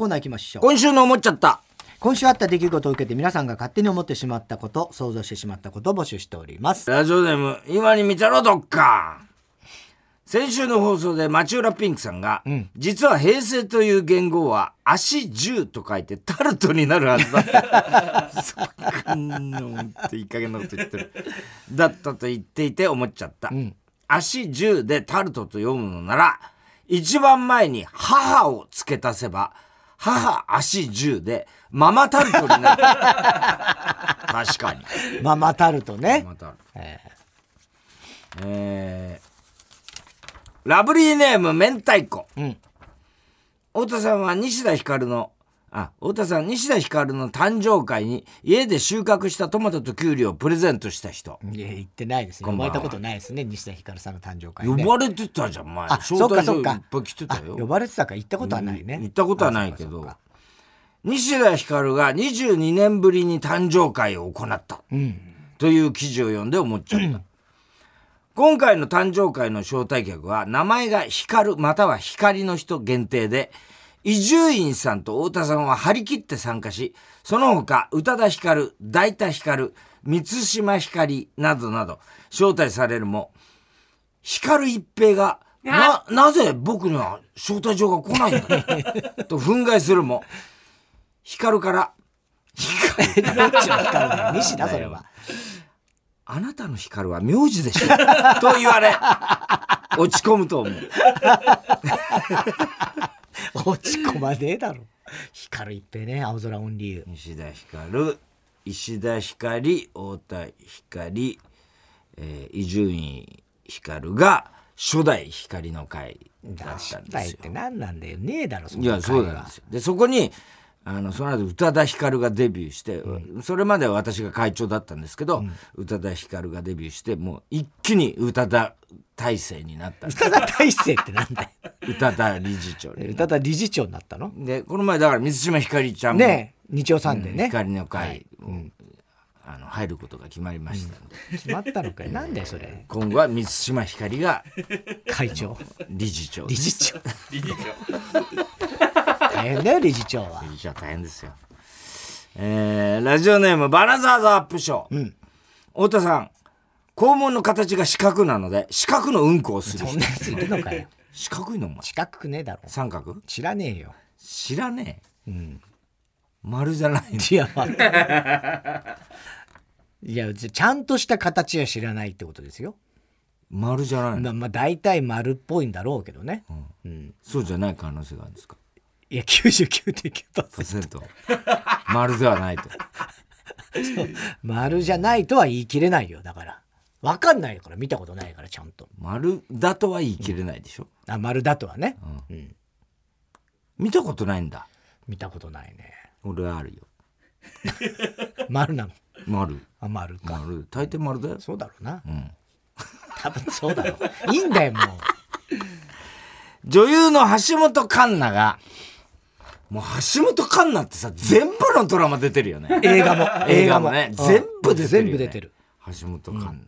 コーナー行きましょう今週の思っちゃった。今週あった出来事を受けて皆さんが勝手に思ってしまったこと想像してしまったことを募集しておりますラジオネーム、今に見てろ、どっか。先週の放送で町浦ピンクさんが、実は平成という言語は足10と書いてタルトになるはずだった。そこんなほんといい加減なこと言ってる。だったと言っていて思っちゃった。足10でタルトと読むのなら、一番前に母を付け足せば、母足10でママタルトになる。確かに。ママタルトねママタルト。えーラブリーネーム明太子。ん太田さんは西田ひかるの、あ、太田さん、西田ひかるの誕生会に家で収穫したトマトとキュウリをプレゼントした人。いや言ってないですね呼ばれたことないですね西田ひかるさんの誕生会呼ねばれてたじゃん、前。あそっかそっかいっぱい来てたあよ。呼ばれてたか行ったことはないね行ったことはないけど西田ひかるが22年ぶりに誕生会を行った。うんという記事を読んで思っちゃった。今回の誕生会の招待客は名前が光または光の人限定で、伊集院さんと太田さんは張り切って参加し、その他宇多田ヒカル、大田ヒカル、満島ひかりなどなど招待されるも、光一平が、な、なぜ僕には招待状が来ないんだ と憤慨するも、光から、どっちの光だよ西田それは。あなたの光は名字でしょと言われ、落ち込むと思う。落ち込まねえだろ光一平ね青空オンリー西田ひかる、石田ひかり、太田ひかり、えー伊集院ひかるが初代光の会だったんですよだって。何なんだよねえだろそんいや、そうなんですよ。で、そこに、あの、その後、宇多田ヒカルがデビューして、それまでは私が会長だったんですけど、宇多田ヒカルがデビューして、もう一気に宇多田体制になった。んです。宇多田大勢ってなんだよ。宇多田理事長に宇多田理事長になったの？で、この前だから水島ひかりちゃんも、ねえ日曜サンデーね、光の会、あの入ることが決まりましたんで、決まったのかい？なんだよそれ。今後は水島ひかりが会長。理事長理事長 大変だよ理事長は。理事長大変ですよ。えー、ラジオネームバナザーズアップショー、太田さん肛門の形が四角なので四角のうんこをする。人そんなやついるのかよ。四角いのお前。四角くねえだろ。三角？知らねえよ。知らねえ、丸じゃないいやわかんい。やちちゃんとした形は知らないってことですよ。丸じゃないの、まあまあ大体丸っぽいんだろうけどね、うん。そうじゃない可能性があるんですか？いや99.9%パーセント。丸ではないと。丸じゃないとは言い切れないよだから。分かんないから見たことないからちゃんと。丸だとは言い切れないでしょ、あ丸だとはね、見たことないんだ。見たことないね。俺はあるよ。丸なの。丸。あ丸か。丸。大抵丸だよ。そうだろうな、ん。多分そうだろう。いいんだよもう。女優の橋本環奈がもう橋本環奈ってさ全部のドラマ出てるよね。映画も。映画もね。うん。全部出てる全部出てる。橋本環奈、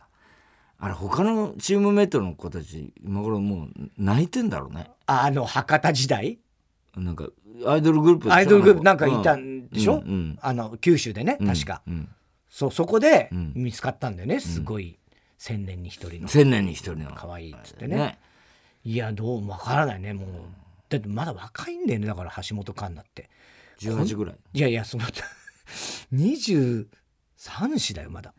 あれ他のチームメイトの子たち今頃もう泣いてんだろうね。あの博多時代？なんかアイドルグループアイドルグループなんかいたんでしょ、うんうん。あの九州でね確か、うん。そそこでん。見つかったんだよねすごい。千年に一人の。千年に一人の。可愛いっつってね。いやどうわからないねもうだってまだ若いんだよねだから橋本環奈って。18ぐらい？いやいやその 23歳だよまだ、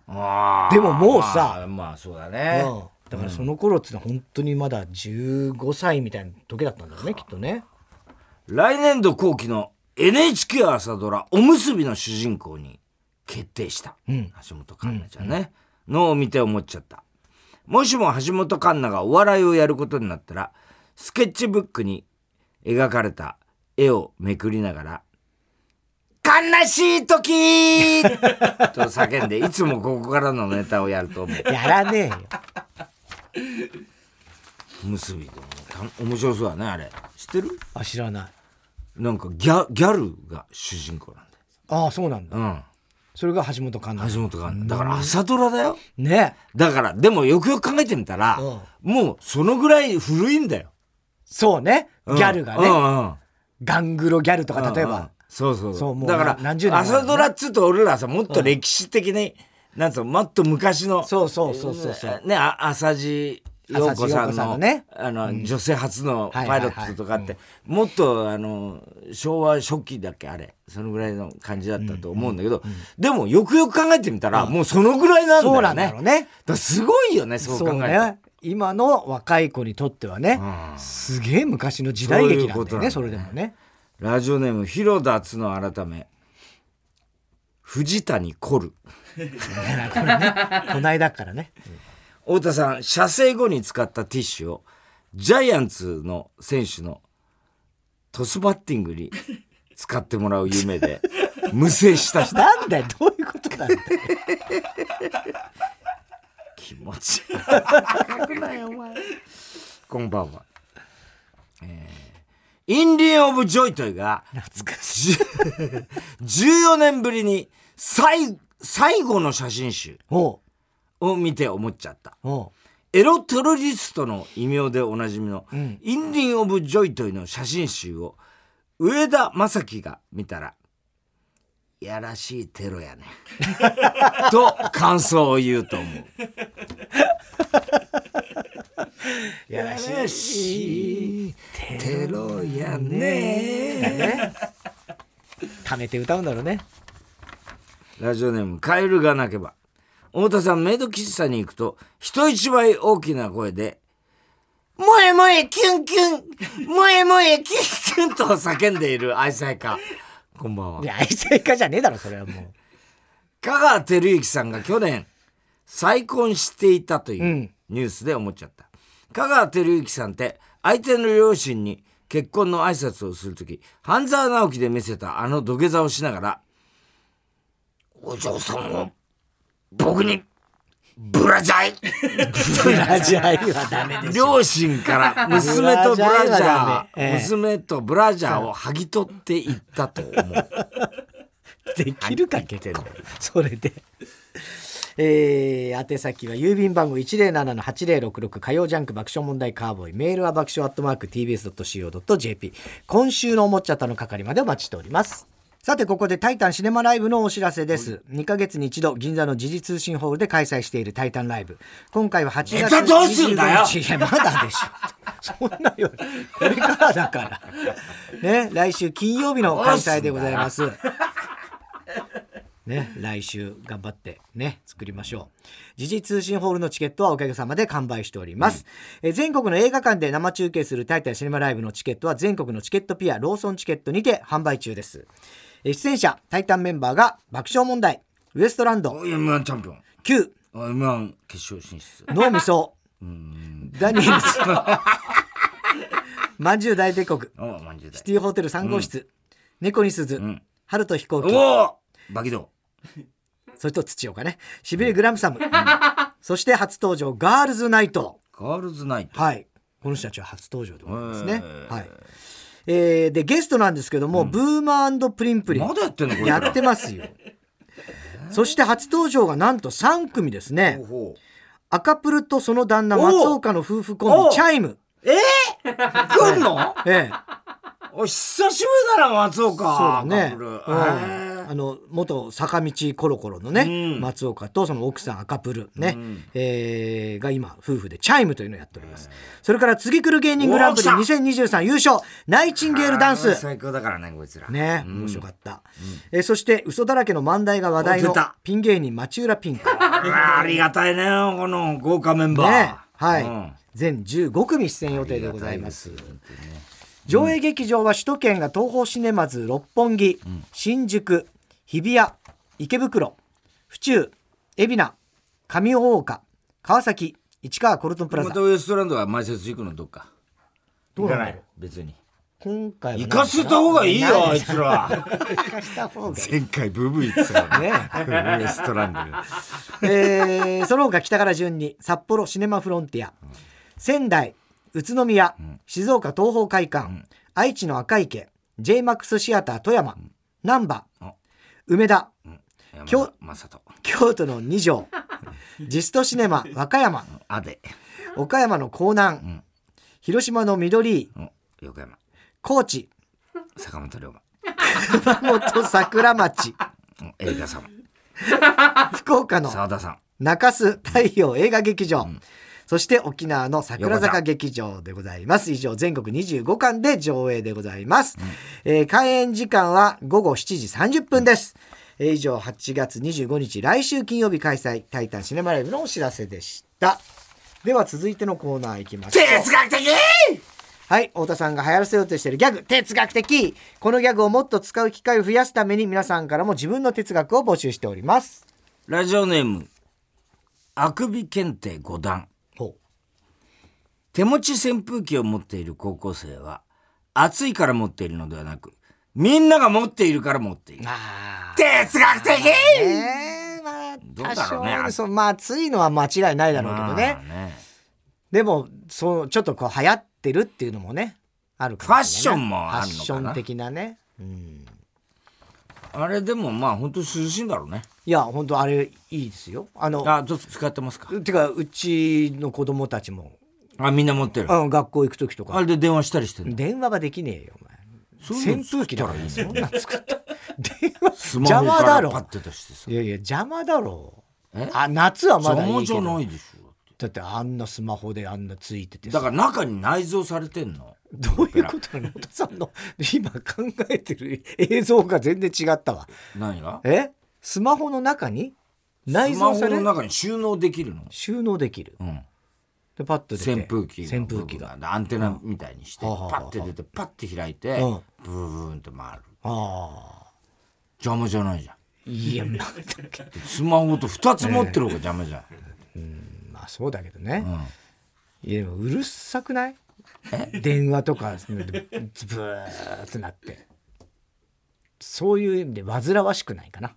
でももうさまあ、まあそうだね、うん。だからその頃ってのは本当にまだ15歳みたいな時だったんだろうねきっとね。来年度後期の NHK 朝ドラ「おむすび」の主人公に決定した、ん。橋本環奈ちゃんね、のを見て思っちゃった。もしも橋本環奈がお笑いをやることになったらスケッチブックに描かれた絵をめくりながら「悲しい時! 」と叫んでいつもここからのネタをやると思う。やらねえよ。おむすびで面白そうだねあれ。知ってる？あ知らない。なんかギャギャルが主人公なんああそうなんだ。だよそれが橋本環うん奈。橋本環奈。だから朝ドラだよ。ね。だからでもよくよく考えてみたら、うん。もうそのぐらい古いんだよそうね。ギャルがね、うんうん。ガングロギャルとか例えば、そうそうそう。もうだから何十年前朝ドラっつうと俺らさもっと歴史的に、なんつうのもっと昔のそうそうそうそうそう。ねあ浅地陽子さんのさんのね。あの、女性初のはいパイロットとかって、もっとあの昭和初期だっけあれ。そのぐらいの感じだったと思うんだけど、でもよくよく考えてみたら、もうそのぐらいなんだよね。そうなんだろうね。すごいよねそう考えるとね今の若い子にとってはね、すげえ昔の時代劇なんだよねそそれでもね。ラジオネーム広田つの改め。藤谷コル。この間からね。太田さん射精後に使ったティッシュをジャイアンツの選手のトスバッティングに使ってもらう夢で無精した人。なんだよどういうことなんだよ気持ち。悪いなよお前。こんばんは、えーインディアン・オブ・ジョイトイが懐かしい。じゅ14年ぶりに最最後の写真集。を見て思っちゃった。エロテロリストの異名でおなじみの、ん。インリン・オブ・ジョイトイの写真集を上田正樹が見たらやらしいテロやね と感想を言うと思う。やらしいテロやね溜めて歌うんだろうね。ラジオネームカエルが鳴けば。太田さんメイド喫茶に行くと人一倍大きな声で「萌え萌えキュンキュン萌え萌えキュンキュン」と叫んでいる愛妻家こんばんは。いや愛妻家じゃねえだろそれはもう。香川照之さんが去年再婚していたといううん。ニュースで思っちゃった、香川照之さんって相手の両親に結婚の挨拶をする時半沢直樹で見せたあの土下座をしながら「お嬢さんを僕にブラジャイ!」ブラジャーはダメでしょ両親から娘とブラジャー。えーえ娘とブラジャーを剥ぎ取っていったと思う。できるか結構それで。えー、宛先は郵便番号107-8066火曜ジャンク爆笑問題カーボーイ。メールは爆笑アットマーク TBS.CO.JP 今週のおもちゃとの係までお待ちしておりますさてここでタイタンシネマライブのお知らせです。2ヶ月に一度銀座の時事通信ホールで開催しているタイタンライブ。今回は8月ネタどうすんだよ。25日。いやまだでしょ。そんなよこれからだから。ね来週金曜日の開催でございます。ね、来週頑張ってね作りましょう。時事通信ホールのチケットはおかげさまで完売しております、え全国の映画館で生中継するタイタンシネマライブのチケットは全国のチケットピアローソンチケットにて販売中です。え出演者タイタンメンバーが爆笑問題。ウエストランド。M1 チャンピオン。Q M1 決勝進出。脳みそ。ダニエルズ。まんじゅう大帝国。シティホテル3号室、猫に鈴、ん。春と飛行機。バキド。それと土岡ね。しびれグラムサム、そして初登場ガールズナイト。ガールズナイト。はい。この人たちは初登場でございますね。はいえーでゲストなんですけども、ブーマープリンプリン。まだやってんのやってますよ。そして初登場がなんと3組ですね。ほう赤プルとその旦那お松岡の夫婦コンビチャイム。来んの？ええお久しぶりだな松岡。そうだね、うん。あの元坂道コロコロのね、うん。松岡とその奥さん赤プルね、えーが今夫婦でチャイムというのをやっております。それから次来る芸人グランプリおー来2023優勝。ナイチンゲールダンス。最高だからねこいつら。ね面白かった、えーそして嘘だらけの漫才が話題のピン芸人町浦ピンク。ありがたいねこの豪華メンバー。ねはい、うん。全15組出演予定でございます上映劇場は首都圏が東宝シネマズ六本木、新宿日比谷池袋府中海老名上大岡川崎市川コルトンプラザ。またウエストランドは前説行くのどっか。どうなんだろう別に。今回は行かせた方がいいよあいつら。行かせた方がいい。前回ブーブー言ってたからね。ウエストランドえーその他北から順に札幌シネマフロンティア、仙台宇都宮、静岡東宝会館、愛知の赤池 JMAX シアター富山難波あ梅田京都の二条ジストシネマ和歌山岡山の江南、広島の緑横山。高知坂本龍馬。熊本桜町映画さん。福岡の澤田さん。中洲太陽映画劇場、そして沖縄の桜坂劇場でございます。以上全国25館で上映でございます、えー開演時間は午後7時30分です、えー以上8月25日来週金曜日開催タイタンシネマライブのお知らせでした。では続いてのコーナーいきましょう。哲学的！はい太田さんが流行らせようとしているギャグ。哲学的！このギャグをもっと使う機会を増やすために皆さんからも自分の哲学を募集しております。ラジオネームあくび検定5段。ほ手持ち扇風機を持っている高校生は暑いから持っているのではなくみんなが持っているから持っている。あ。哲学的！えー、まあどうだろうね。そうまあ暑いのは間違いないだろうけどね。まあね。でもそうちょっとこう流行ってるっていうのもねあるかもしれないなファッションもあるのかな？ファッション的なね、うん、あれでもまあ本当涼しいんだろうね。いや本当あれいいですよ。あのあちょっと使ってますか？てかうちの子供たちもあみんな持ってる。あの学校行く時とか。あれで電話したりしてるの？電話はできねえよお前。そういうの扇風機だから。作そんなん作った。電話スマホ邪魔だろ。いやいや邪魔だろ。え？あ夏はまだい邪魔じゃないでしょだって。あんなスマホであんなついててさ。だから中に内蔵されてんの？どういうことなの？太田さんの今考えてる映像が全然違ったわ。何が？え？スマホの中に内スマホ蔵されの中に収納できるの、収納できる。うん、でパッと出て。扇風機の扇風機が。がアンテナみたいにして、うんパッて出てパッて開いて、うん。ブーンって回る。ああ。邪魔じゃないじゃん。いや まあ。スマホと2つ持ってる方が邪魔じゃん、まあそうだけどね、うん。いやでもうるさくない？電話とかブーってなって。そういう意味で煩わしくないかな。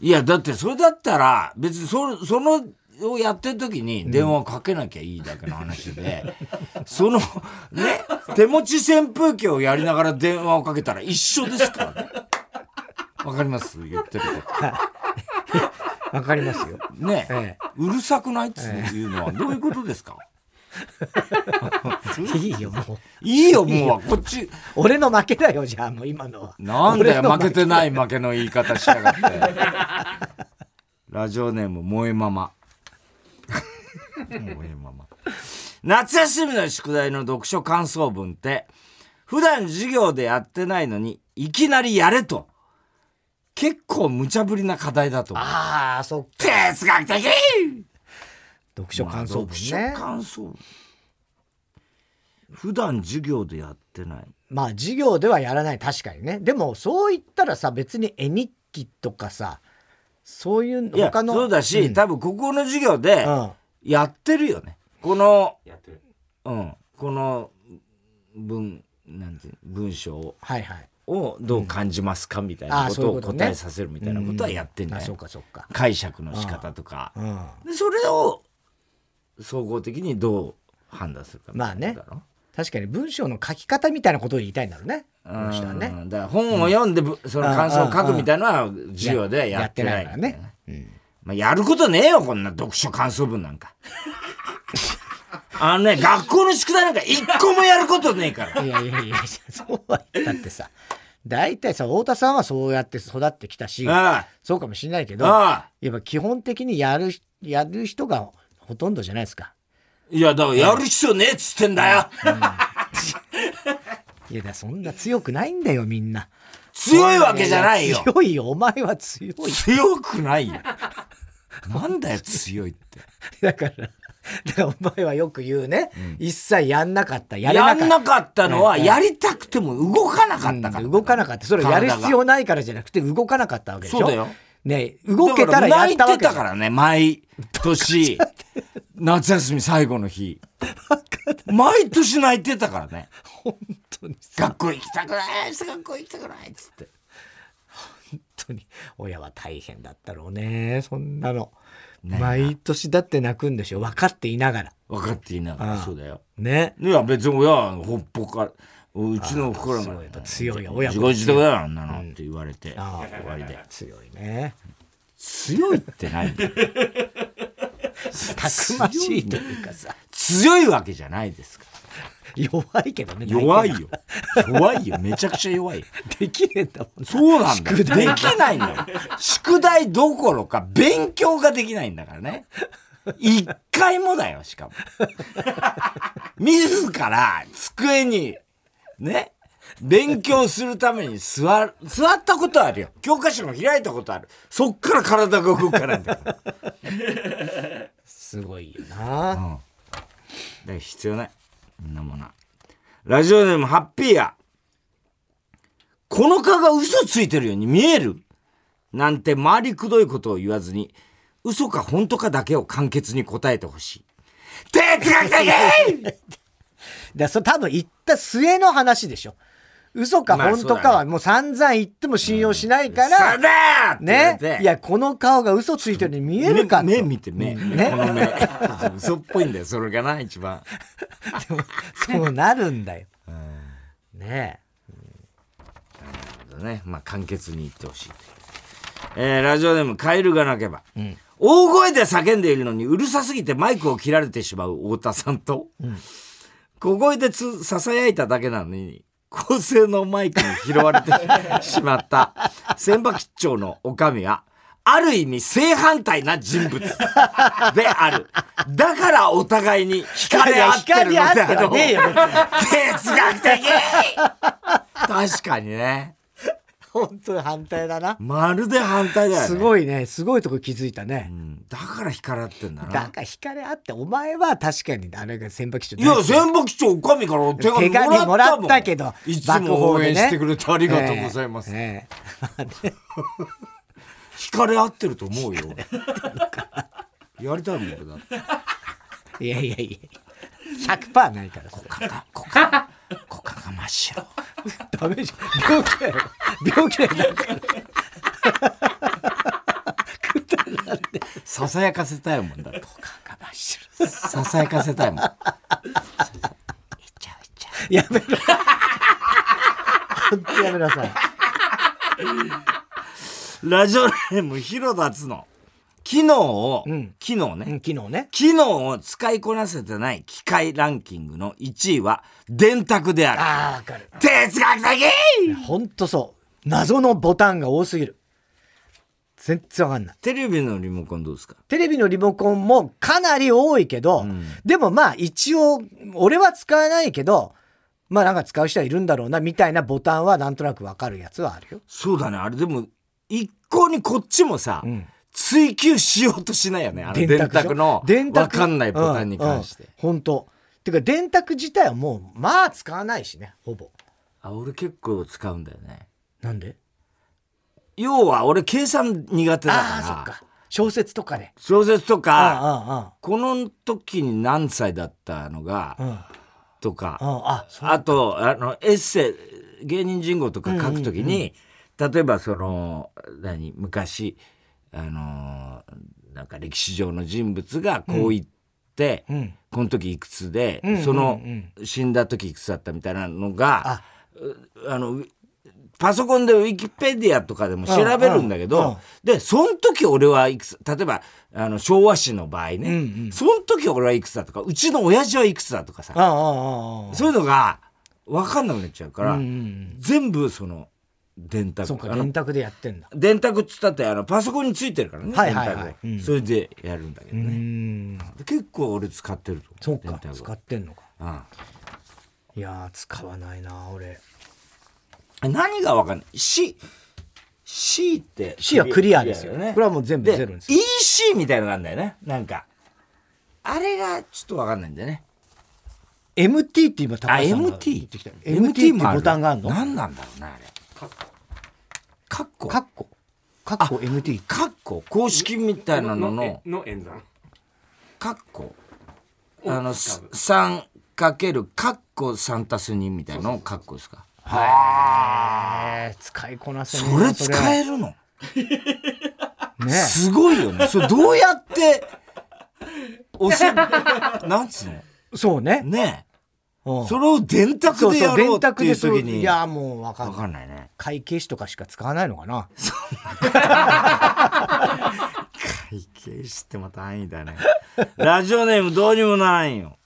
いやだってそれだったら別にそそのをやってる時に電話をかけなきゃいいだけの話で、そのね手持ち扇風機をやりながら電話をかけたら一緒ですからね。わかります？言ってるこ わかりますよ。とね、えうるさくない？っていうのは。どういうことですか？いいよもう。いいよもう。こっち。俺の負けだよじゃあもう今の。はなんだよ負けてない負けの言い方しやがって。ラジオネーム萌えママ萌えママ夏休みの宿題の読書感想文って普段授業でやってないのにいきなりやれと。結構無茶ぶりな課題だと思う。ああそっか。哲学的。読書感想文読書ね感想文。普段授業でやってない。まあ授業ではやらない確かにね。でもそう言ったらさ別に絵日記とかさそういう他のそうだし、ん。多分ここの授業でうんやってるよね。このうん。この文なんていう文章をはいはい。をどう感じますかみたいああなことを答えさせるみたいなことはやってんじゃあないそうかそうか。解釈の仕方とか。うん。でそれを総合的にどう判断するかみたいなことだろ。確かに文章の書き方みたいなことを言いたいんだろうね。ねうん。だから本を読んでぶその感想を書くみたいなのは授業でやってないやってないからねまあ、やることねえよこんな読書感想文なんか。あのね学校の宿題なんか一個もやることねえから。いやいやいやそうは言ったってさ。大体さ太田さんはそうやって育ってきたしあそうかもしれないけどああ。あやっぱ基本的にやるやる人がほとんどじゃないですか。いやだからやる必要ねえっつってんだよ。いやだそんな強くないんだよみんな。強いわけじゃないよ。強いよお前は強い強くないよ なんだよ強いって。だからだからお前はよく言うね、一切やんなかった。やれやんなかったのはやりたくても動かなかったから、うん動かなかった。それやる必体要ないからじゃなくて動かなかったわけでしょ。そうだよね動けたらやったわけ泣いてたからね毎年。夏休み最後の日。毎年泣いてたからね。本当にさ。学校行きたくない学校行きたくないっつって。本当に親は大変だったろうねそんなの、ね毎年だって泣くんでしょ分かっていながら。分かっていながらそうだよ。ね。いや別に親はほっぽかうちの袋が強いよ親自も己自得だよあんなのって言われてああ終わりで。強いね。強いって何 たくましいというかさ。強いわけじゃないですか弱いけどね弱いよ。弱いよ。めちゃくちゃ弱い。よできねえんだもんそうなんだよ。できないんだよ。宿題どころか勉強ができないんだからね。一回もだよしかも。自ら机にね勉強するために座る座ったことあるよ。教科書も開いたことある。そっから体が動くからんだよすごいよな、うん、だから必要ない。そんなもの。ラジオネームハッピーや。この蚊が嘘ついてるように見える。なんて回りくどいことを言わずに嘘か本当かだけを簡潔に答えてほしい。哲学的だそれ多分言った末の話でしょ。嘘か本当かはもう散々言っても信用しないから、ね？いや、この顔が嘘ついてるに見えるか目目見て目。ね。この目。嘘っぽいんだよ、それがな、一番。でも、そうなるんだよ。ねえ。ね。まあ、簡潔に言ってほしいえー、ラジオネーム、カエルが鳴けば。うん、大声で叫んでいるのにうるさすぎてマイクを切られてしまう太田さんと、うん、小声でつ、囁いただけなのに、高性能マイクに拾われてしまった千葉吉兆のおかみは、ある意味正反対な人物である。だからお互いに惹かれ合ってるのである。哲学的確かにね。本当に反対だな。まるで反対だよね。すごいね。すごいとこ気づいたね。うん、だから惹かれ合ってんだな。だから惹かれ合って、お前は確かにあれが千葉基調いや、千葉基調おかみから手紙もらったけど。いつも応援してくれてありがとうございます。えーえー、惹かれ合ってると思うよ。やりたいもん、俺だって。いやいやいや。100%ないから。股間が、股間、股間が真っ白。ダメじゃん。病気だよ。病気だよ。なんか。ささやかせたいもんだと。股間が真っ白。ささやかせたいもん。いっちゃういっちゃう。やめろ。本当やめなさい。ラジオネーム、広田つの。機能を、うん、機能ね、うん、機能ね。機能を使いこなせてない機械ランキングの1位は電卓である。ああ、わかる。哲学的ほんとそう。謎のボタンが多すぎる。全然わかんない。テレビのリモコンどうですか？テレビのリモコンもかなり多いけど、うん、でもまあ一応、俺は使わないけど、まあなんか使う人はいるんだろうな、みたいなボタンはなんとなくわかるやつはあるよ。そうだね。あれでも、一向にこっちもさ、うん追求しようとしないよね。あの電卓のわかんないボタンに関して。本当てか電卓自体はもう、まあ使わないしね、ほぼ。あ、俺結構使うんだよね。なんで？要は俺計算苦手だから。ああ、そっか。小説とかで。小説とか、この時に何歳だったのが、とか、あと、あの、エッセイ、芸人人語とか書くときに、例えばその、何、昔、あのー、なんか歴史上の人物がこう言って、うん、この時いくつで、うん、その死んだ時いくつだったみたいなのが、あ。のパソコンでウィキペディアとかでも調べるんだけど、で、その時俺はいくつ、例えば、あの、昭和史の場合ね、うんうん、その時俺はいくつだとか、うちの親父はいくつだとかさ、そういうのが分かんなくなっちゃうから、うんうん、全部その、電卓。そうか電卓でやってんだ。電卓っつったってあのパソコンについてるからねはいはいはい、うん、それでやるんだけどね。結構俺使ってるとそうか使ってんのか。ああ。いや使わないな俺。何が分かんない？C C って C はクリアですよ。ね。これはもう全部ゼロです EC みたいなのがあるんだよね。なんかあれがちょっと分かんないんだよね。MT って今高橋さんが言ってきた MT ってボタンがあるの？何なんだろうねあれカッコカッコカッコ MT カッコ公式みたいなのの。の演算。カッコあの3かけるカッコ3たす2みたいなのをカッコですか？はえ使いこなせそれ使えるの？ねすごいよね。それどうやって押せ なんつうの？そうね。ねそれを電卓でやろうっていう時に。いやもう分かんない。かんないね。会計士とかしか使わないのかな？会計士ってまた安易だね。ラジオネームどうにもならんよ。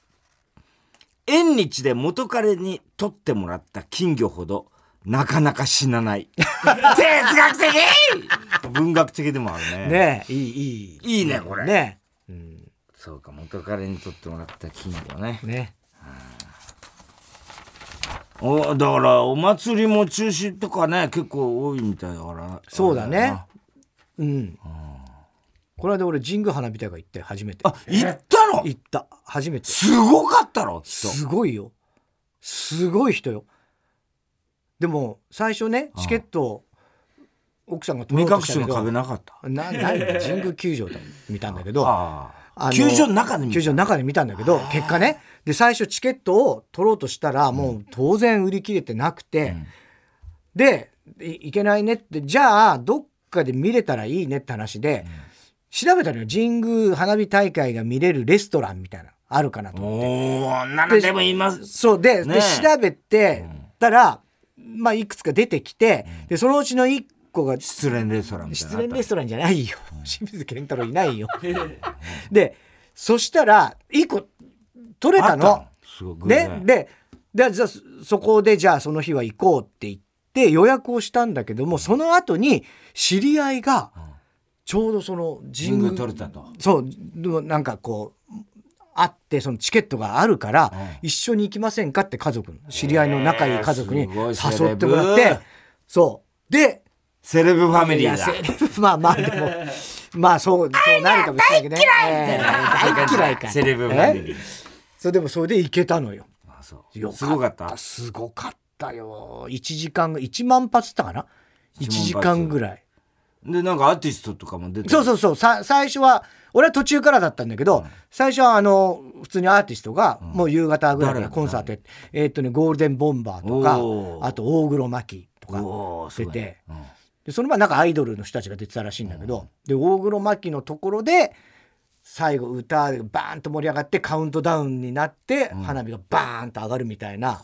縁日で元彼に取ってもらった金魚ほどなかなか死なない。哲学的！文学的でもあるね。ねいいいい。いいねこれ。ね、うん、そうか元彼に取ってもらった金魚ね。ねおだからお祭りも中止とかね結構多いみたいだから。そうだね。うん、この間俺神宮花火大会行って初めて。あ行ったの？行った。初めて。すごかったろすごいよ。すごい人よ。でも最初ねチケット奥さんが目隠しの壁なかった？なない。神宮球場で見たんだけど。球場の中で球場の中で見たんだけど結果ねで最初チケットを取ろうとしたらもう当然売り切れてなくて、うん、でいけないねってじゃあどっかで見れたらいいねって話で、うん、調べたのよ。神宮花火大会が見れるレストランみたいなあるかなと思って。おなんでもいます。そうでね、で調べてたら、まあいくつか出てきて、でそのうちの1個が失恋レストラン失恋レストランじゃないよ。清水健太郎いないよ。でそしたら1個取れたの。ね、ででじゃそこでじゃあその日は行こうって言って予約をしたんだけどもその後に知り合いがちょうどその神宮取れたと。そうなんかこうあってそのチケットがあるから、一緒に行きませんかって家族知り合いの仲いい家族に誘ってもらってそう。でセレブファミリーだ。まあまあでもまあそうそうなるかもしれないけどね。大嫌いか。セレブファミリーそれでもそれで行けたのよ。あそう。すごかった？すごかったよ。1時間1万発ったかな？1時間ぐらい。でなんかアーティストとかも出てそうそうそう。さ最初は俺は途中からだったんだけど、うん、最初はあの普通にアーティストが、もう夕方ぐらいからコンサートやって、えー、っとねゴールデンボンバーとかあと大黒摩季とか出て、うん、でその前なんかアイドルの人たちが出てたらしいんだけど、で大黒摩季のところで最後歌がバーンと盛り上がってカウントダウンになって花火がバーンと上がるみたいな、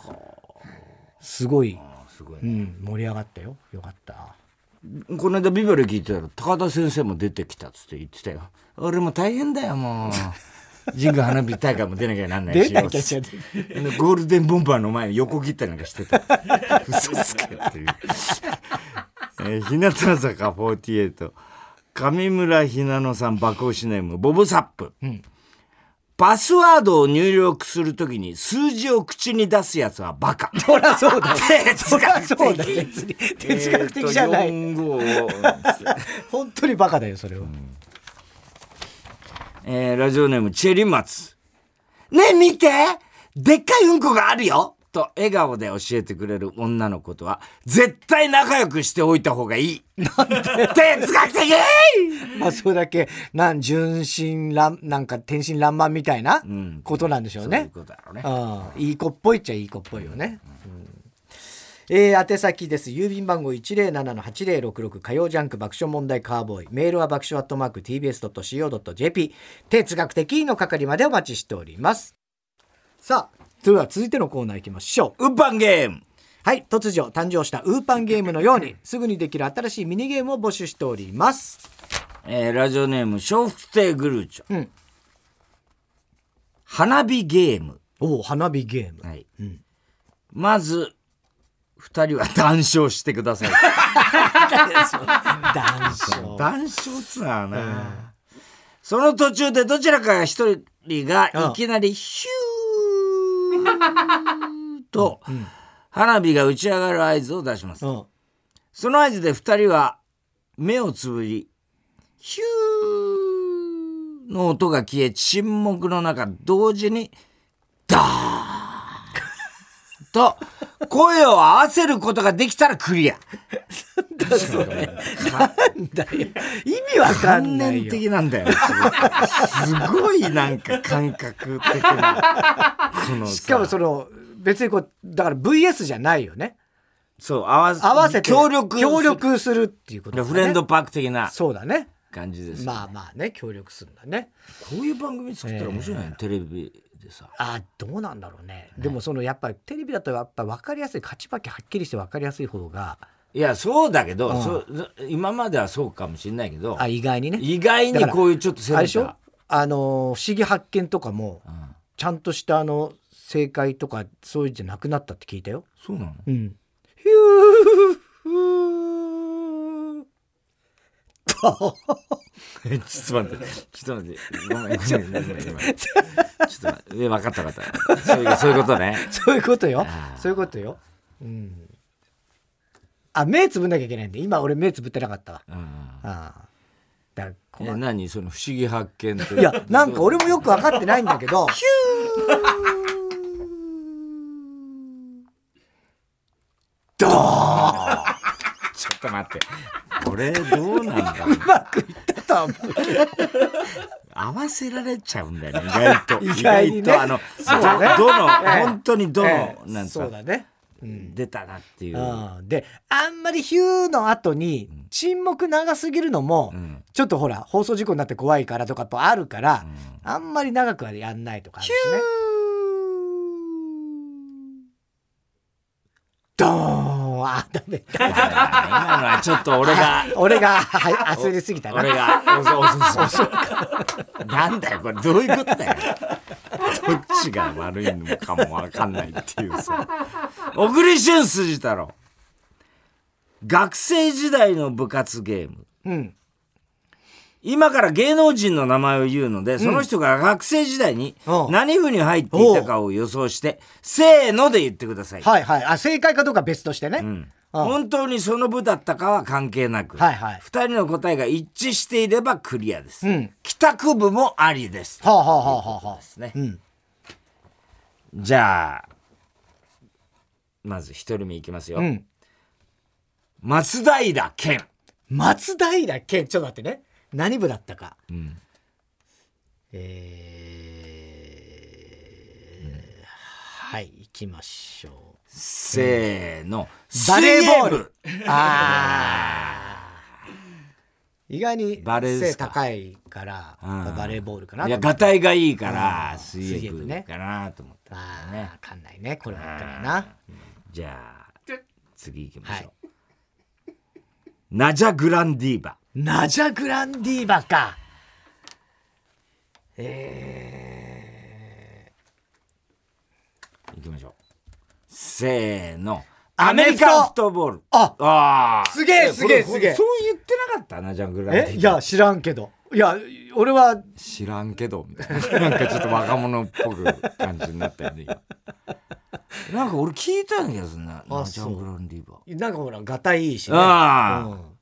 すごいすごい、うん、盛り上がったよ。よかった。この間ビバリー聞いてたら高田先生も出てきたっつって言ってたよ。俺も大変だよもう。神宮花火大会も出なきゃなんないし。ゴールデンボンバーの前に横切ったりなんかしてた。嘘つけっていう、えー、日向坂48上村ひなのさん爆押しネームボブサップ、うん、パスワードを入力するときに数字を口に出すやつはバカ。そりゃそうだ。哲学的。哲学的じゃない。本当にバカだよ、それは。うん、えー、ラジオネームチェリマツ。ねえ見てでっかいうんこがあるよと笑顔で教えてくれる女の子とは絶対仲良くしておいた方がいい。なんで？哲学的まあそれだけ？なん純真らなんか天真爛漫みたいなことなんでしょうね。うん、そういうことだろうね。いい子っぽいっちゃいい子っぽいよね。うん、えー、宛先です。郵便番号107-8066火曜ジャンク爆笑問題カーボーイ。メールは爆笑アットマーク tbs.co.jp。哲学的の係までお待ちしております。さあ、では続いてのコーナー行きましょう。ウーパンゲーム。はい突如誕生したウーパンゲームのように すぐにできる新しいミニゲームを募集しております。えー、ラジオネーム笑福亭グルーチョ、うん、花火ゲーム。おお花火ゲーム。はい、うん、まず二人は談笑してください。談笑。談笑つな。ね、うん、その途中でどちらかが一人がいきなりヒューと、花火が打ち上がる合図を出します。その合図で2人は目をつぶり、ヒューの音が消え、沈黙の中、同時に、ダーと、声を合わせることができたらクリア。だそれ。なんだよ。意味わかんないよ。的なんだよ。すごいなんか感覚的な。しかもその、別にこう、だから VS じゃないよね。そう、合わ合わせて、協力協力するっていうこと、ね、フレンドパーク的な。そうだね。感じです、ね、まあまあね、協力するんだね。こういう番組作ったら面白いね、えー、テレビでさ。あどうなんだろうね。ね。でもそのやっぱりテレビだとやっぱ分かりやすい、勝ち負けはっきりして分かりやすい方が。いやそうだけど、うん、そ今まではそうかもしれないけどあ意外にね。意外にこういうちょっと攻めたあの「不思議発見」とかも、うん、ちゃんとしたあの正解とかそういうんじゃなくなったって聞いたよ。そうなの？うん。ヒューちょっと待って。ちょっと待って。ごめんごめんごめんごめんちょっと待って。え分かった分かった。そういうそういうことね。そういうことよ。あー。そういうことよ。うん。あ目つぶんなきゃいけないんで今俺目つぶってなかった。わうん。ああだからえ何？その不思議発見っていやなんか俺もよく分かってないんだけど。ドーン。ちょっと待ってこれどうなんだろう。うまくいったとは思うけど。合わせられちゃうんだよね意外と。意外とあのそうだね。どどの、ええ。本当にどの、ええなんそうだね。うん。出たなっていう、うんであんまりヒューの後に沈黙長すぎるのも、うん。ちょっとほら放送事故になって怖いからとかとあるから、うん。あんまり長くはやんないとかあるしね。ドーンあダメだ今のはちょっと俺が 俺がはい焦りすぎたな。俺がなんだよこれどういうことだよどっちが悪いのかもわかんないっていうさ小栗旬筋太郎学生時代の部活ゲームうん今から芸能人の名前を言うので、その人が学生時代にうん何部に入っていたかを予想して、せーので言ってください。はいはいあ正解かどうかは別としてね。うんうん本当にその部だったかは関係なく、はいはい二人の答えが一致していればクリアです。うん帰宅部もありです。はあはあはあはあはあですね。うんじゃあ、まず一人目いきますよ。うん松平健。松平健ちょっと待ってね何部だったか。うんえーはい行きましょう。せーの。バレーボールああ。意外に背高いから、うんバレーボールかなといや、がたいがいいから、うん水泳部かなと思った。ああ、ねわかんないね。これだったらな。じゃあ、次行きましょう。ナジャ・グランディーバ。ナジャグランディーバか。え行きましょう。せーの。アメリカンフットボール。あああ。すげえすげえすげえそう言ってなかった？ナジャ・グランディーバ。いや、知らんけど。いや、俺は、知らんけど、みたいな。なんかちょっと若者っぽく感じになったよね、今なんか俺聞いたんだけどな、ナジャ・グランディーバ。なんかほら、がたいいいしね。ああうん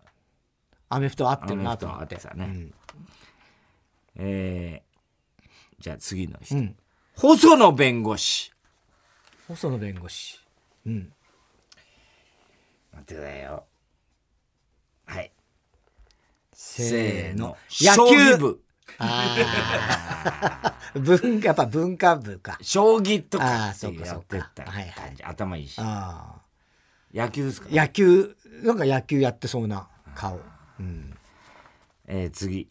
アメフト合ってるなと思って。アメフト合ってたねえー、じゃあ次の人。うん。うん。細野弁護士。細野弁護士。うん。待ってくだよ。はい。せせーの。野将球棋部。ああ。文、やっぱ文化部か。将棋とあかってやってったそうかはいはい感じ。頭いいし。野球ですか？野球、なんか野球やってそうな顔。うん。えー、次。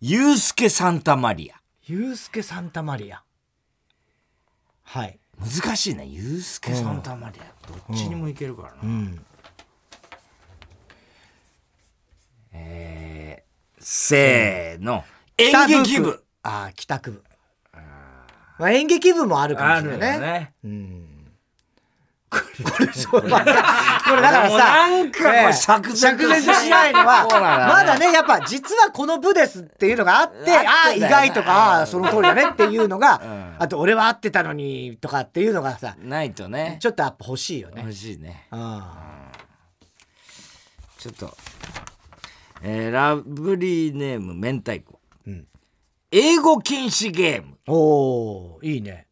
ユースケ・サンタマリア。ユースケ・サンタマリア。はい。難しいね。ユースケ・サンタマリア。どっちにもいけるからな。うん。えー、せーの。演劇部。ああ、帰宅部。まあ、演劇部もあるかもしれないね。ね。うん。これ、そうこれだからさ、なんか釈然としないのは、まだね、やっぱ実はこの部ですっていうのがあって、あああ、意外とか、ああ、その通りだねっていうのが、んあと俺は合ってたのにとかっていうのがさ、ないとね。ちょっとやっぱ欲しいよね。欲しいね。あちょっと。えー、ラブリーネーム明太子。うん英語禁止ゲーム。あおー、いいね。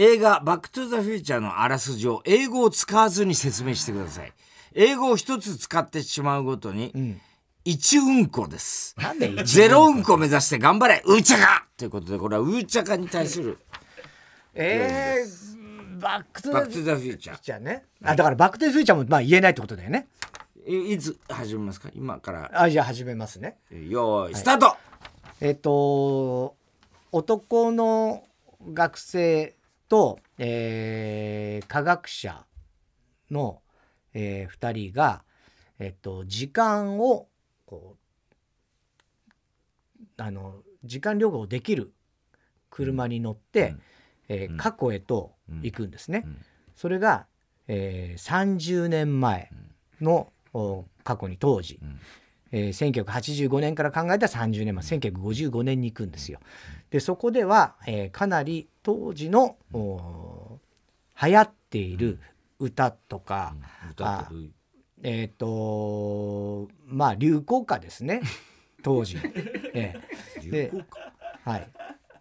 映画「バック・トゥ・ザ・フューチャー」のあらすじを英語を使わずに説明してください。英語を一つ使ってしまうごとにん。1うんこです。なんで一ゼロうんこ目指して頑張れうーちゃかということでこれはうーちゃかに対する。えー、バックトゥザ・フューチャーね。あ、だからバックトゥフューチャーもまあ言えないってことだよね。いいつ始めますか？今から。あ、じゃあ始めますね。よーい。スタート、えっ、と男の学生と、えー科学者の、え2人が、えっと時間をこうあの時間旅行できる車に乗って、えー過去へと行くんですね。それが、えー30年前の、お過去に当時、えー1985年から考えたら30年前1955年に行くんですよ。でそこでは、えーかなり当時のお流行っている歌とか、歌ってる。えっ、とまあ流行歌ですね。当時。の。ええ。ではい、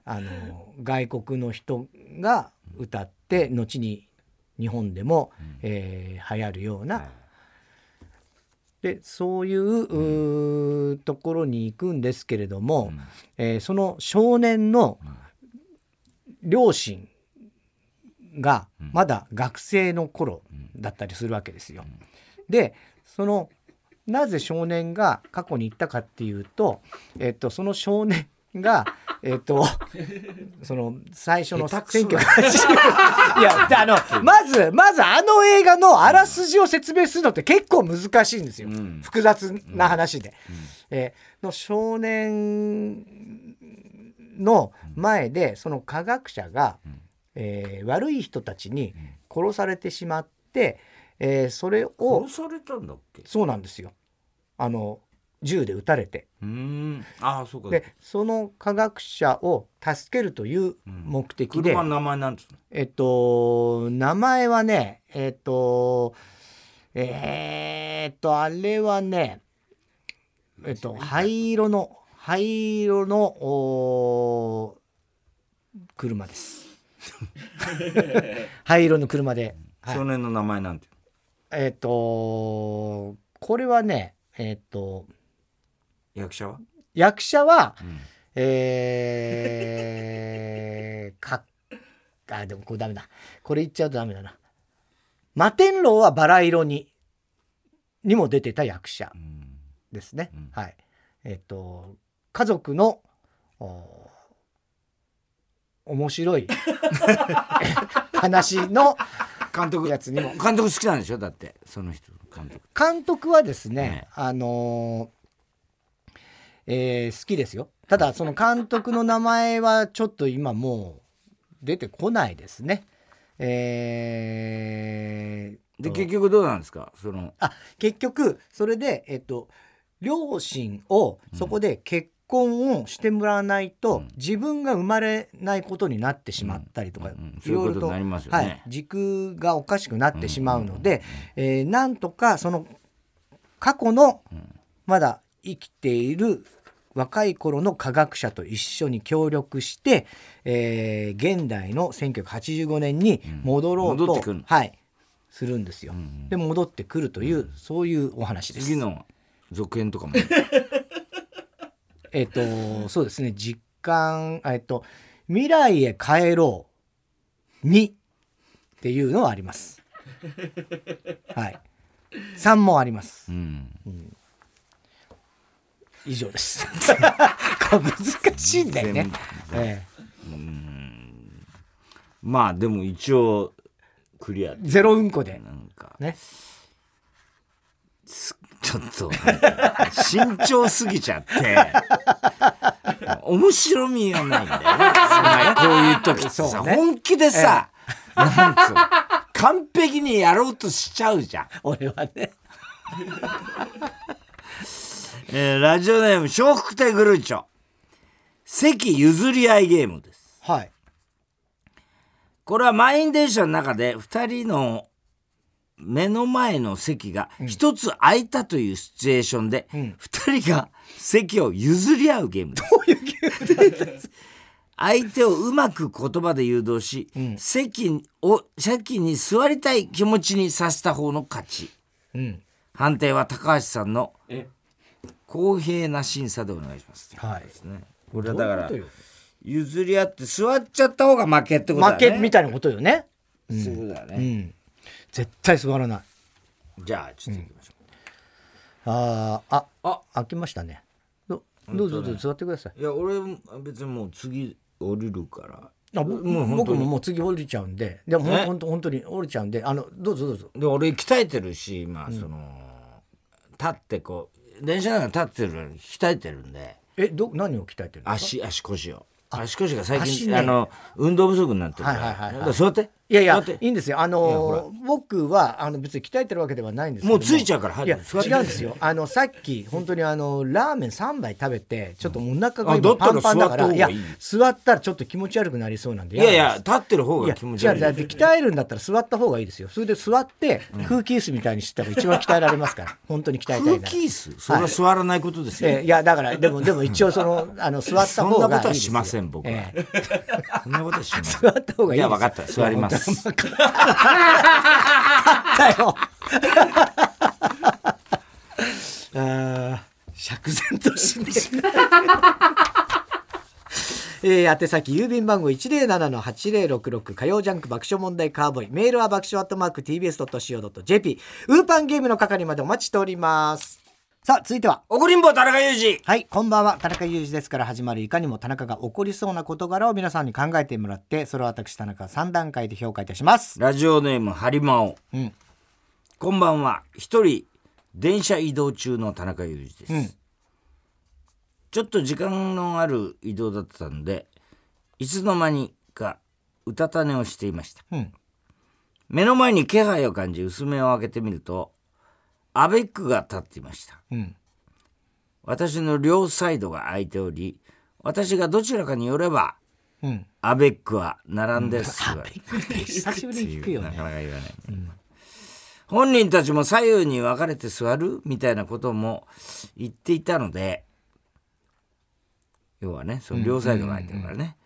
あの外国の人が歌って後に日本でも、えー流行るような、でそういうところに行くんですけれども、えーその少年の両親がまだ学生の頃だったりするわけですよ。でそのなぜ少年が過去に行ったかっていうと、えっと、その少年が、えっと、その最初の下手くそだ。1980 いやあのまずまずあの映画のあらすじを説明するのって結構難しいんですよ、ん。複雑な話で。えーの少年の前でその科学者が、えー悪い人たちに殺されてしまって、えーそれを殺されたんだっけ？そうなんですよ。あの銃で撃たれて。うーん。ああそうか。でその科学者を助けるという目的で、車の名前なんつうのえっと名前はねえっとえーっとあれはねえっと灰色の灰色のおー車です。灰色の車で、はい。少年の名前なんてえっとこれはねえっと役者は？役者は、ん。えー、かあでもこれダメだ。これ言っちゃうとダメだな。摩天楼はバラ色ににも出てた役者ですね、うん。はい。えっ、と家族のお面白い 話の監督。やつにも。監督好きなんでしょ？だってその人監督。監督はですね、ねあのーえー好きですよ。ただその監督の名前はちょっと今もう出てこないですね。えーで結局どうなんですか？その。あ結局それでえっと両親をそこで結婚をしてもらわないと、自分が生まれないことになってしまったりとか、うんうんいろいろとはい、軸がおかしくなってしまうので、えーなんとかその過去のまだ生きている若い頃の科学者と一緒に協力して、えー現代の1985年に戻ろうと、戻ってくるのはい、するんですよ。んで戻ってくるという、そういうお話です。次の続編とかも えっ、とそうですね実感えっ、と未来へ帰ろうにっていうのはあります。はい。3もありますう。ん以上です。難しいんだよね。えまあでも一応クリア。えゼロうんこで。なんか。ね。ちょっと慎重すぎちゃって。面白みがないんだよね。こういう時ってさ、そうね。本気でさ、なんつ完璧にやろうとしちゃうじゃん、俺はね。えーラジオネーム笑福亭グルーチョ。席譲り合いゲームです。はい。これは満員電車の中で2人の目の前の席が1つ空いたというシチュエーションで、2人が席を譲り合うゲームです。相手をうまく言葉で誘導し、席を席に座りたい気持ちにさせた方の勝ち。うん。判定は高橋さんの公平な審査でお願いします、はい。ね、これはだから譲り合って座っちゃった方が負けってことだね。負けみたいなことよね。そういうことだね、うん。絶対座らない。じゃあちょっと行きましょああ、あ、あ。開きましたね。どどうぞどうぞ座ってください。う、いや俺別にもう次降りるから。あ僕ももう次降りちゃうんで。でも本当本当に降りちゃうんで。あのどうぞどうぞ。で俺鍛えてるしまあその、立ってこう電車なんか立ってるのに鍛えてるんで。えど何を鍛えてるんですか？足足腰を。足腰が最近、ね、あの運動不足になってるから,、はいはいはいはい、座っていやいやいいんですよ。あの僕はあの別に鍛えてるわけではないんですけども。うついちゃうからいや違うんですよ。あのさっき本当にあのラーメン3杯食べてちょっとお腹が今パンパンだからいや座ったらちょっと気持ち悪くなりそうなんで。いやいや立ってる方が気持ち悪い。鍛えるんだったら座った方がいいですよ。それで座って空気椅子みたいにしたら一番鍛えられますから。本当に鍛えたいな空気椅子？それは座らないことですよ、はい、いやだからでもでも一応そのあの座った方がいいですよ。そんなことはしません僕は、ええ、そんなことはしません。座った方がいいいや分かった。座りますだよ。あ釈然としね えー、宛先郵便番号107-8066火曜ジャンク爆笑問題カーボーイ。メールは爆笑アットマーク TBS.CO.JP ウーパンゲームの係までお待ちしております。さあ続いては。怒りんぼ田中裕二。はいこんばんは。田中裕二ですから始まるいかにも田中が起こりそうな事柄を皆さんに考えてもらってそれを私田中3段階で評価いたします。ラジオネームハリマオ、うん、こんばんは。一人電車移動中の田中裕二です、うん、ちょっと時間のある移動だったんでいつの間にかうたた寝をしていました、うん、目の前に気配を感じ薄目を開けてみるとアベックが立っていました、うん、私の両サイドが空いており私がどちらかに寄れば、うん、アベックは並んです、うん、久しぶりに聞くよね。なかなか言わない、うん、本人たちも左右に分かれて座るみたいなことも言っていたので要はねその両サイドが空いてるからね、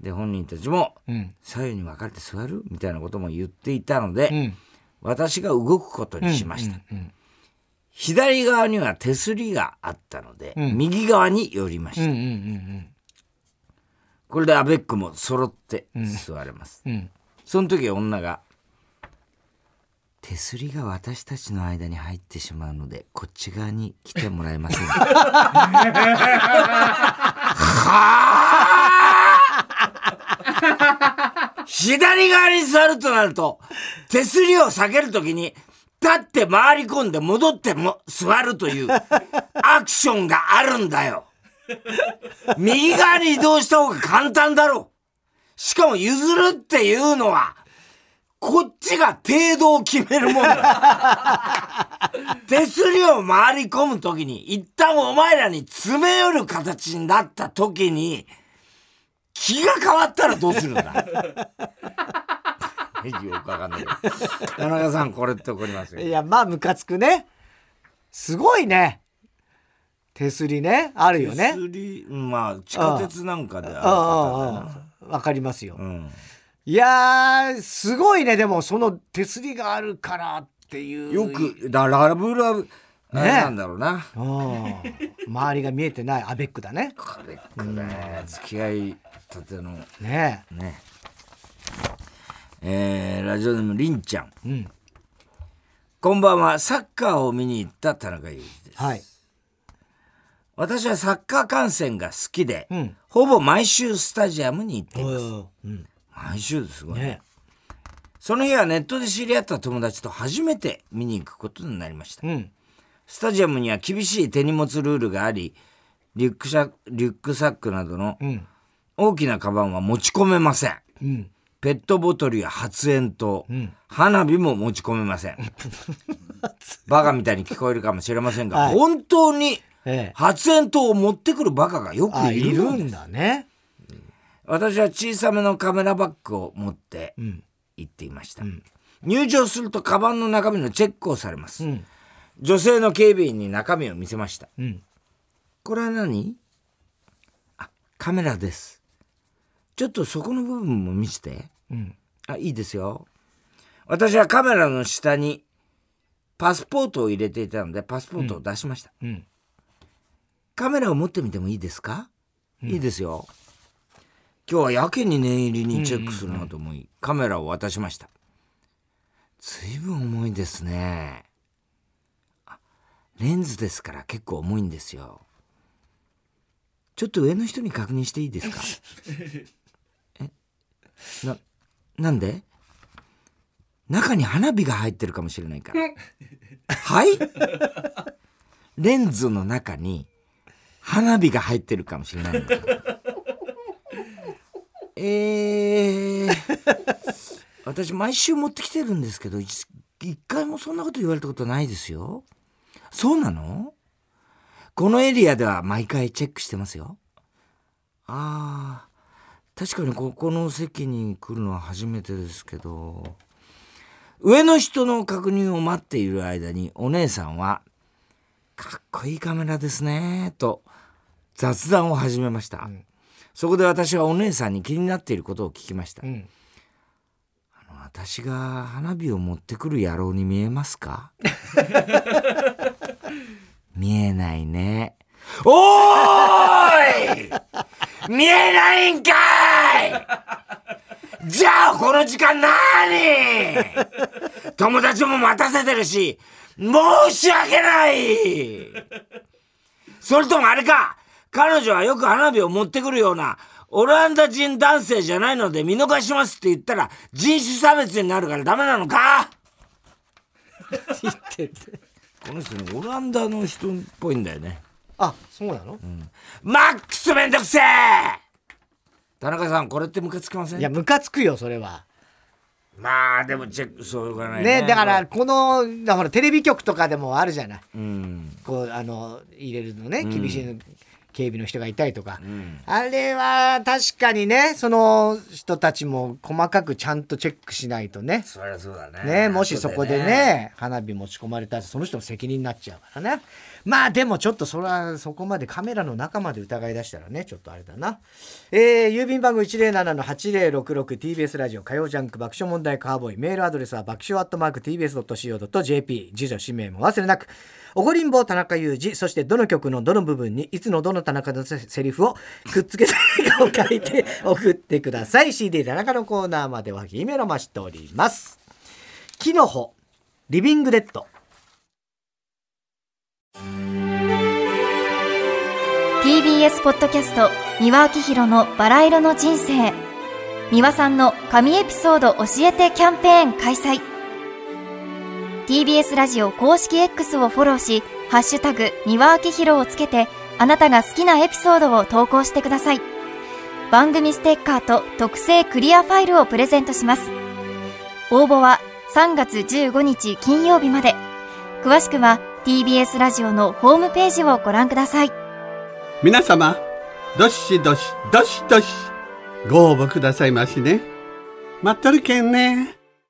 で本人たちも左右に分かれて座るみたいなことも言っていたので、私が動くことにしました、うんうんうん左側には手すりがあったので、うん、右側に寄りました、うんうんうんうん、これでアベックも揃って座れます、うん。うん、その時女が「手すりが私たちの間に入ってしまうのでこっち側に来てもらえませんか?」はあ 左側に座るとなると手すりを下げるときに立って回り込んで戻っても座るというアクションがあるんだよ。右側に移動した方が簡単だろう。しかも譲るっていうのは、こっちが程度を決めるもんだ。手すりを回り込むときに、一旦お前らに詰め寄る形になったときに、気が変わったらどうするんだよくわかんない 田中さんこれって怒りますよ。いやまあムカつくね。すごいね。手すりね。あるよね。手すりまあ地下鉄なんかであるわかりますよ、うん、いやすごいね。でもその手すりがあるからっていう。よくだラブラブね、なんだろうな、周りが見えてない。アベックだね。アベックね、付き合いたての。ね。ねえー、ラジオネームりんちゃん、うん、こんばんは。サッカーを見に行った田中裕二です、はい、私はサッカー観戦が好きで、うん、ほぼ毎週スタジアムに行っています、うん、毎週ですごい。ね、ね、その日はネットで知り合った友達と初めて見に行くことになりました、スタジアムには厳しい手荷物ルールがありリュックシャリュックサックなどの大きなカバンは持ち込めませんペットボトルや発煙筒、うん、花火も持ち込めません。バカみたいに聞こえるかもしれませんが、はい、本当に発煙筒を持ってくるバカがよくいるんだね。私は小さめのカメラバッグを持って行っていました。うん、入場するとカバンの中身のチェックをされます。うん、女性の警備員に中身を見せました。これは何？あ、カメラです。ちょっとそこの部分も見せて。うん。あ、いいですよ。私はカメラの下にパスポートを入れていたので、パスポートを出しました。うん。うん、カメラを持ってみてもいいですか、うん、いいですよ。今日はやけに念入りにチェックするなと思い、カメラを渡しました。ずいぶん重いですね。レンズですから結構重いんですよ。ちょっと上の人に確認していいですか？な、なんで？中に花火が入ってるかもしれないから。はい？レンズの中に花火が入ってるかもしれないのか。えー、私毎週持ってきてるんですけど一回もそんなこと言われたことないですよ。そうなの？このエリアでは毎回チェックしてますよ。ああ確かにここの席に来るのは初めてですけど上の人の確認を待っている間にお姉さんは「かっこいいカメラですね」と雑談を始めました、うん、そこで私はお姉さんに気になっていることを聞きました、うん、あの私が花火を持ってくる野郎に見えますか？見えないねおーい見えないんかいじゃあこの時間なに友達も待たせてるし、申し訳ないそれともあれか彼女はよく花火を持ってくるようなオランダ人男性じゃないので見逃しますって言ったら人種差別になるからダメなのか?言ってて。この人ね、オランダの人っぽいんだよね。あ、そうなの、うん、マックスめんどくせえ！田中さん、これってムカつきません？いや、ムカつくよ、それは。まあでもチェックそうがないね、ね、だからこのだからテレビ局とかでもあるじゃない、うん、こうあの入れるのね厳しい、うん、警備の人がいたりとか、うん、あれは確かにねその人たちも細かくちゃんとチェックしないとね。そりゃそうだね。ねもしそこでね、ね、花火持ち込まれたらその人の責任になっちゃうからね。まあでもちょっとそれはそこまでカメラの中まで疑い出したらねちょっとあれだな。えー、郵便番号 107-8066TBS ラジオ火曜ジャンク爆笑問題カーボーイ。メールアドレスは爆笑アットマーク TBS.CO.JP 住所氏名も忘れなくおごりんぼ田中裕二そしてどの曲のどの部分にいつのどの田中のセリフをくっつけたいかを書いて 送ってください。CD 田中のコーナーまでは姫メロ増しております。木の穂リビングデッド。TBS ポッドキャスト三輪明宏のバラ色の人生。三輪さんの神エピソード教えてキャンペーン開催。TBS ラジオ公式 X をフォローしハッシュタグ三輪明宏をつけてあなたが好きなエピソードを投稿してください。番組ステッカーと特製クリアファイルをプレゼントします。応募は3月15日金曜日まで。詳しくは TBS ラジオのホームページをご覧ください。皆様どしどしどしどしご応募くださいましね。待っとるけんね。